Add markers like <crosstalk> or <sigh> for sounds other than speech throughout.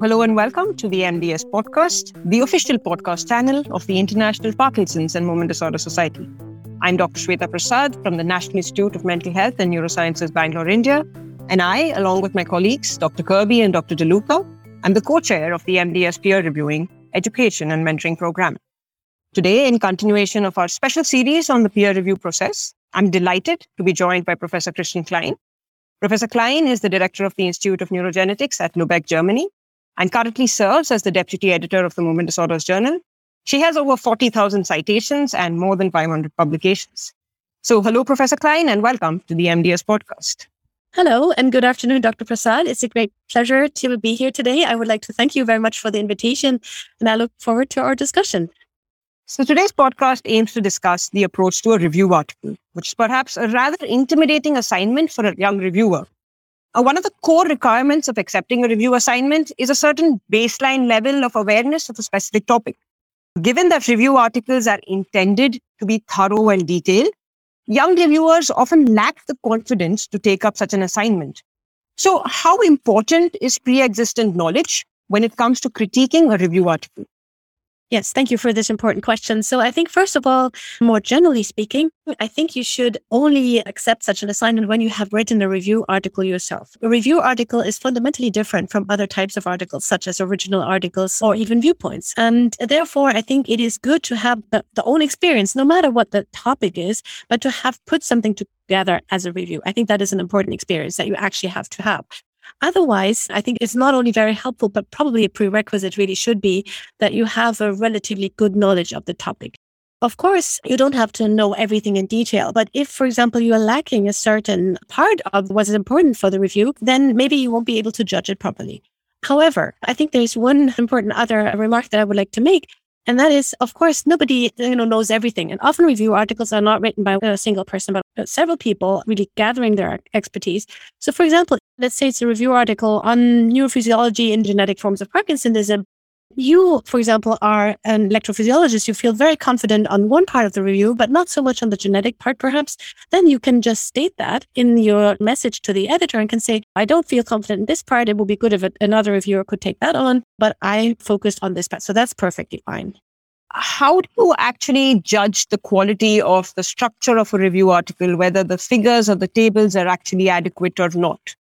Hello and welcome to the MDS podcast, the official podcast channel of the International Parkinson's and Movement Disorder Society. I'm Dr. Shweta Prasad from the National Institute of Mental Health and Neurosciences, Bangalore, India. And I, along with my colleagues, Dr. Kirby and Dr. DeLuca, I'm the co chair of the MDS Peer Reviewing Education and Mentoring Program. Today, in continuation of our special series on the peer review process, I'm delighted to be joined by Professor Christine Klein. Professor Klein is the director of the Institute of Neurogenetics at Lübeck, Germany, and currently serves as the deputy editor of the Movement Disorders Journal. She has over 40,000 citations and more than 500 publications. So, hello, Professor Klein, and welcome to the MDS podcast. Hello and good afternoon, Dr. Prasad. It's a great pleasure to be here today. I would like to thank you very much for the invitation, and I look forward to our discussion. So, today's podcast aims to discuss the approach to a review article, which is perhaps a rather intimidating assignment for a young reviewer. Uh, one of the core requirements of accepting a review assignment is a certain baseline level of awareness of a specific topic. Given that review articles are intended to be thorough and detailed, young reviewers often lack the confidence to take up such an assignment. So, how important is pre existent knowledge when it comes to critiquing a review article? Yes, thank you for this important question. So I think, first of all, more generally speaking, I think you should only accept such an assignment when you have written a review article yourself. A review article is fundamentally different from other types of articles, such as original articles or even viewpoints. And therefore, I think it is good to have the, the own experience, no matter what the topic is, but to have put something together as a review. I think that is an important experience that you actually have to have. Otherwise, I think it's not only very helpful, but probably a prerequisite really should be that you have a relatively good knowledge of the topic. Of course, you don't have to know everything in detail, but if, for example, you are lacking a certain part of what is important for the review, then maybe you won't be able to judge it properly. However, I think there's one important other remark that I would like to make, and that is, of course, nobody you know knows everything. And often review articles are not written by a single person, but Uh, several people really gathering their expertise. So, for example, let's say it's a review article on neurophysiology in genetic forms of Parkinsonism. You, for example, are an electrophysiologist. You feel very confident on one part of the review, but not so much on the genetic part, perhaps. Then you can just state that in your message to the editor and can say, I don't feel confident in this part. It would be good if another reviewer could take that on, but I focused on this part. So that's perfectly fine how do you actually judge the quality of the structure of a review article, whether the figures or the tables are actually adequate or not?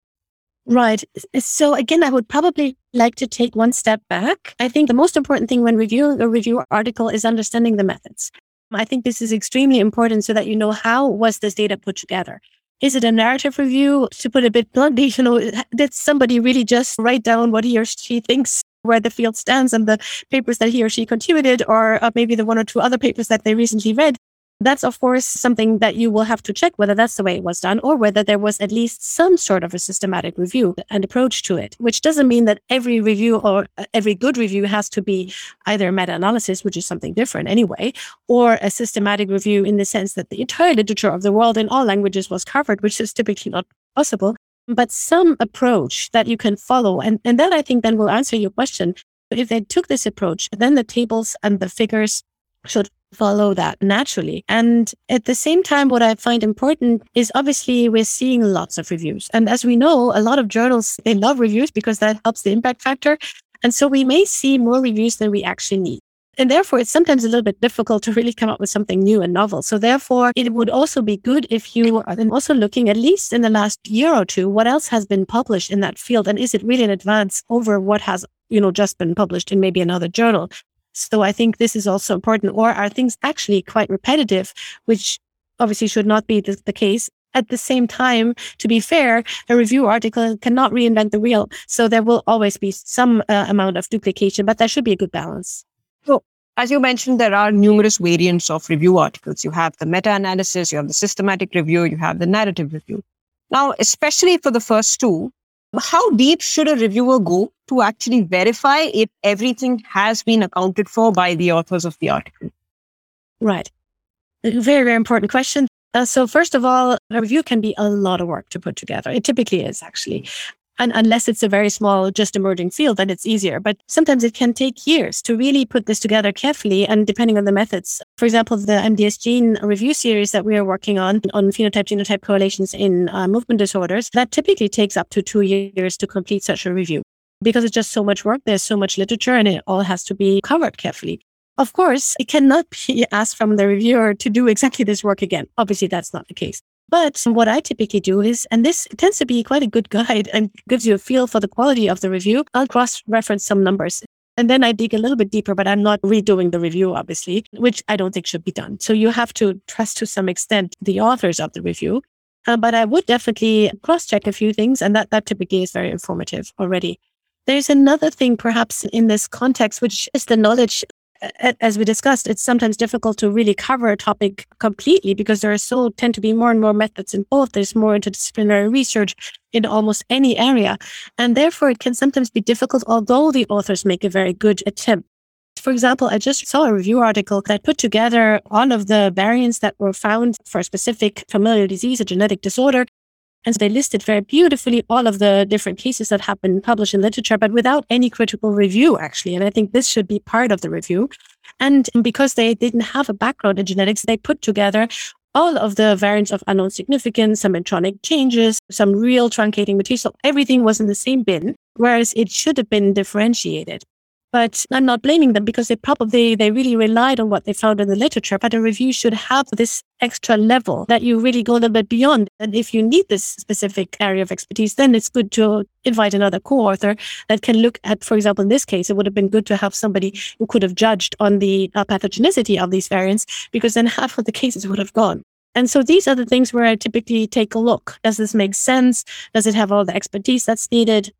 Right. So again, I would probably like to take one step back. I think the most important thing when reviewing a review article is understanding the methods. I think this is extremely important so that you know how was this data put together. Is it a narrative review? To put a bit bluntly, <laughs> you know, did somebody really just write down what he or she thinks where the field stands and the papers that he or she contributed, or uh, maybe the one or two other papers that they recently read? That's, of course, something that you will have to check whether that's the way it was done or whether there was at least some sort of a systematic review and approach to it, which doesn't mean that every review or uh, every good review has to be either a meta analysis, which is something different anyway, or a systematic review in the sense that the entire literature of the world in all languages was covered, which is typically not possible. But some approach that you can follow. And, and that I think then will answer your question. If they took this approach, then the tables and the figures should follow that naturally. And at the same time, what I find important is obviously we're seeing lots of reviews. And as we know, a lot of journals, they love reviews because that helps the impact factor. And so we may see more reviews than we actually need. And therefore, it's sometimes a little bit difficult to really come up with something new and novel. So therefore, it would also be good if you are also looking at least in the last year or two, what else has been published in that field? And is it really an advance over what has, you know, just been published in maybe another journal? So I think this is also important. Or are things actually quite repetitive, which obviously should not be the, the case? At the same time, to be fair, a review article cannot reinvent the wheel. So there will always be some uh, amount of duplication, but there should be a good balance. As you mentioned, there are numerous variants of review articles. You have the meta analysis, you have the systematic review, you have the narrative review. Now, especially for the first two, how deep should a reviewer go to actually verify if everything has been accounted for by the authors of the article? Right. Very, very important question. Uh, so, first of all, a review can be a lot of work to put together. It typically is, actually. And unless it's a very small, just emerging field, then it's easier. But sometimes it can take years to really put this together carefully and depending on the methods For example, the MDS gene review series that we are working on, on phenotype genotype correlations in uh, movement disorders, that typically takes up to two years to complete such a review because it's just so much work. There's so much literature and it all has to be covered carefully. Of course, it cannot <laughs> be asked from the reviewer to do exactly this work again. Obviously, that's not the case. But what I typically do is, and this tends to be quite a good guide and gives you a feel for the quality of the review, I'll cross reference some numbers. And then I dig a little bit deeper, but I'm not redoing the review, obviously, which I don't think should be done. So you have to trust to some extent the authors of the review. Uh, but I would definitely cross check a few things. And that, that typically is very informative already. There's another thing, perhaps in this context, which is the knowledge as we discussed, it's sometimes difficult to really cover a topic completely because there are so tend to be more and more methods involved. There's more interdisciplinary research in almost any area. And therefore, it can sometimes be difficult, although the authors make a very good attempt. For example, I just saw a review article that put together all of the variants that were found for a specific familial disease, a genetic disorder, and so they listed very beautifully all of the different cases that have been published in literature, but without any critical review, actually. And I think this should be part of the review. And because they didn't have a background in genetics, they put together all of the variants of unknown significance, some intronic changes, some real truncating mutation. So everything was in the same bin, whereas it should have been differentiated. But I'm not blaming them because they probably, they really relied on what they found in the literature. But a review should have this extra level that you really go a little bit beyond. And if you need this specific area of expertise, then it's good to invite another co-author that can look at, for example, in this case, it would have been good to have somebody who could have judged on the uh, pathogenicity of these variants, because then half of the cases would have gone. And so these are the things where I typically take a look. Does this make sense? Does it have all the expertise that's needed?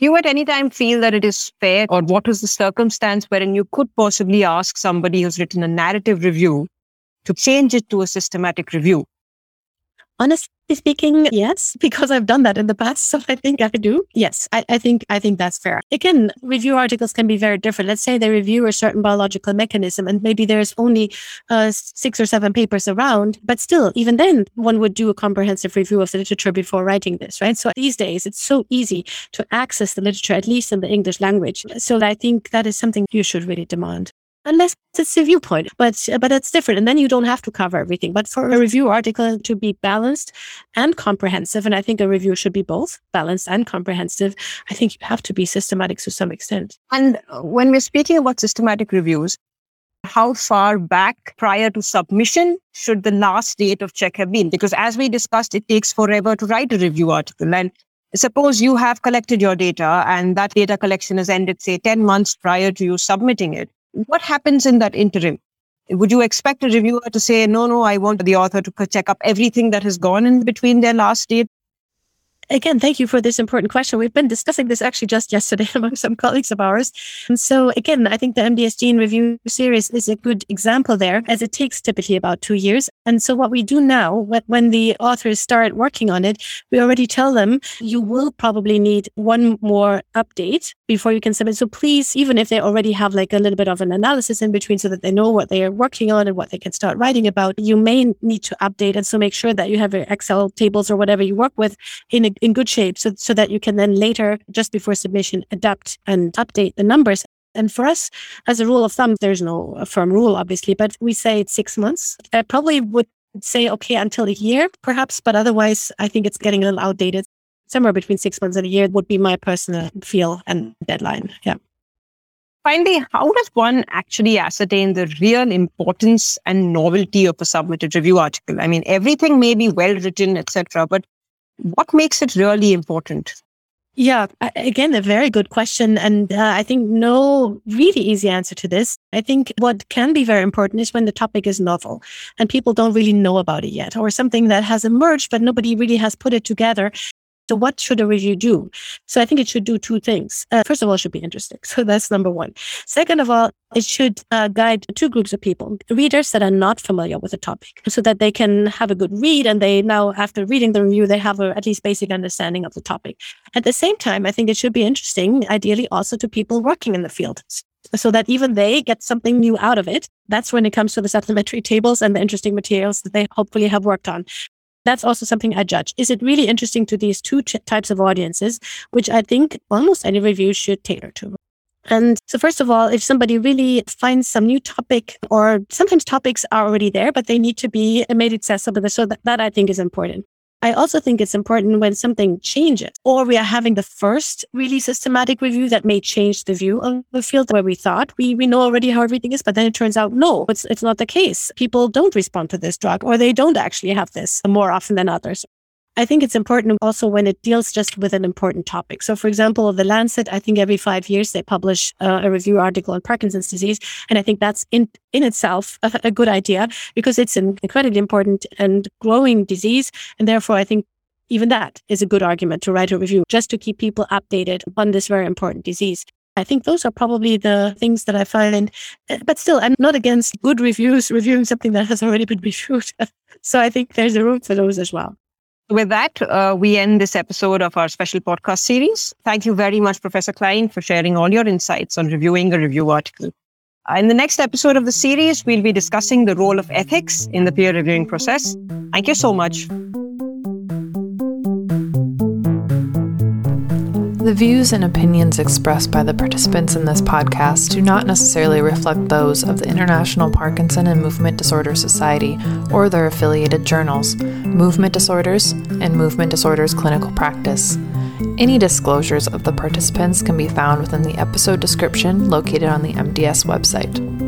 You at any time feel that it is fair, or what was the circumstance wherein you could possibly ask somebody who's written a narrative review to change it to a systematic review? Honestly speaking, yes, <laughs> because I've done that in the past. So I think I do. Yes, I, I, think I think that's fair. Again, review articles can be very different. Let's say they review a certain biological mechanism, and maybe there's only uh, six or seven papers around, but still, even then, one would do a comprehensive review of the literature before writing this, right? So these days, it's so easy to access the literature, at least in the English language. So I think that is something you should really demand unless it's a viewpoint, but but it's different. And then you don't have to cover everything. But for a review article to be balanced and comprehensive, and I think a review should be both balanced and comprehensive, I think you have to be systematic to some extent. And when we're speaking about systematic reviews, how far back prior to submission should the last date of check have been? Because as we discussed, it takes forever to write a review article. And suppose you have collected your data and that data collection has ended, say, 10 months prior to you submitting it what happens in that interim? Would you expect a reviewer to say, no, no, I want the author to check up everything that has gone in between their last date again, thank you for this important question. We've been discussing this actually just yesterday <laughs> among some colleagues of ours. And so again, I think the MDS gene review series is a good example there as it takes typically about two years. And so what we do now, when the authors start working on it, we already tell them you will probably need one more update before you can submit. So please, even if they already have like a little bit of an analysis in between so that they know what they are working on and what they can start writing about, you may need to update. And so make sure that you have your Excel tables or whatever you work with in a in good shape so, so that you can then later, just before submission, adapt and update the numbers. And for us, as a rule of thumb, there's no firm rule, obviously, but we say it's six months. I probably would say, okay, until a year, perhaps, but otherwise, I think it's getting a little outdated. Somewhere between six months and a year would be my personal feel and deadline. Yeah. Finally, how does one actually ascertain the real importance and novelty of a submitted review article? I mean, everything may be well written, etc., but what makes it really important? Yeah, again, a very good question. And uh, I think no really easy answer to this. I think what can be very important is when the topic is novel and people don't really know about it yet, or something that has emerged, but nobody really has put it together. So what should a review do? So I think it should do two things. Uh, first of all, it should be interesting. <laughs> So that's number one. Second of all, it should uh, guide two groups of people, readers that are not familiar with the topic so that they can have a good read. And they now, after reading the review, they have a, at least basic understanding of the topic. At the same time, I think it should be interesting, ideally also to people working in the field so that even they get something new out of it. That's when it comes to the supplementary tables and the interesting materials that they hopefully have worked on that's also something I judge. Is it really interesting to these two ch- types of audiences, which I think almost any review should tailor to? And so, first of all, if somebody really finds some new topic, or sometimes topics are already there, but they need to be made accessible. So that, that I think is important. I also think it's important when something changes or we are having the first really systematic review that may change the view of the field where we thought we, we know already how everything is, but then it turns out, no, it's, it's not the case. People don't respond to this drug or they don't actually have this more often than others. I think it's important also when it deals just with an important topic. So, for example, the Lancet, I think every five years they publish uh, a review article on Parkinson's disease. And I think that's in, in itself a, a good idea because it's an incredibly important and growing disease. And therefore, I think even that is a good argument to write a review just to keep people updated on this very important disease. I think those are probably the things that I find. Uh, but still, I'm not against good reviews, reviewing something that has already been reviewed. <laughs> so I think there's a room for those as well. With that, uh, we end this episode of our special podcast series. Thank you very much, Professor Klein, for sharing all your insights on reviewing a review article. Uh, in the next episode of the series, we'll be discussing the role of ethics in the peer reviewing process. Thank you so much. The views and opinions expressed by the participants in this podcast do not necessarily reflect those of the International Parkinson and Movement Disorder Society or their affiliated journals, Movement Disorders and Movement Disorders Clinical Practice. Any disclosures of the participants can be found within the episode description located on the MDS website.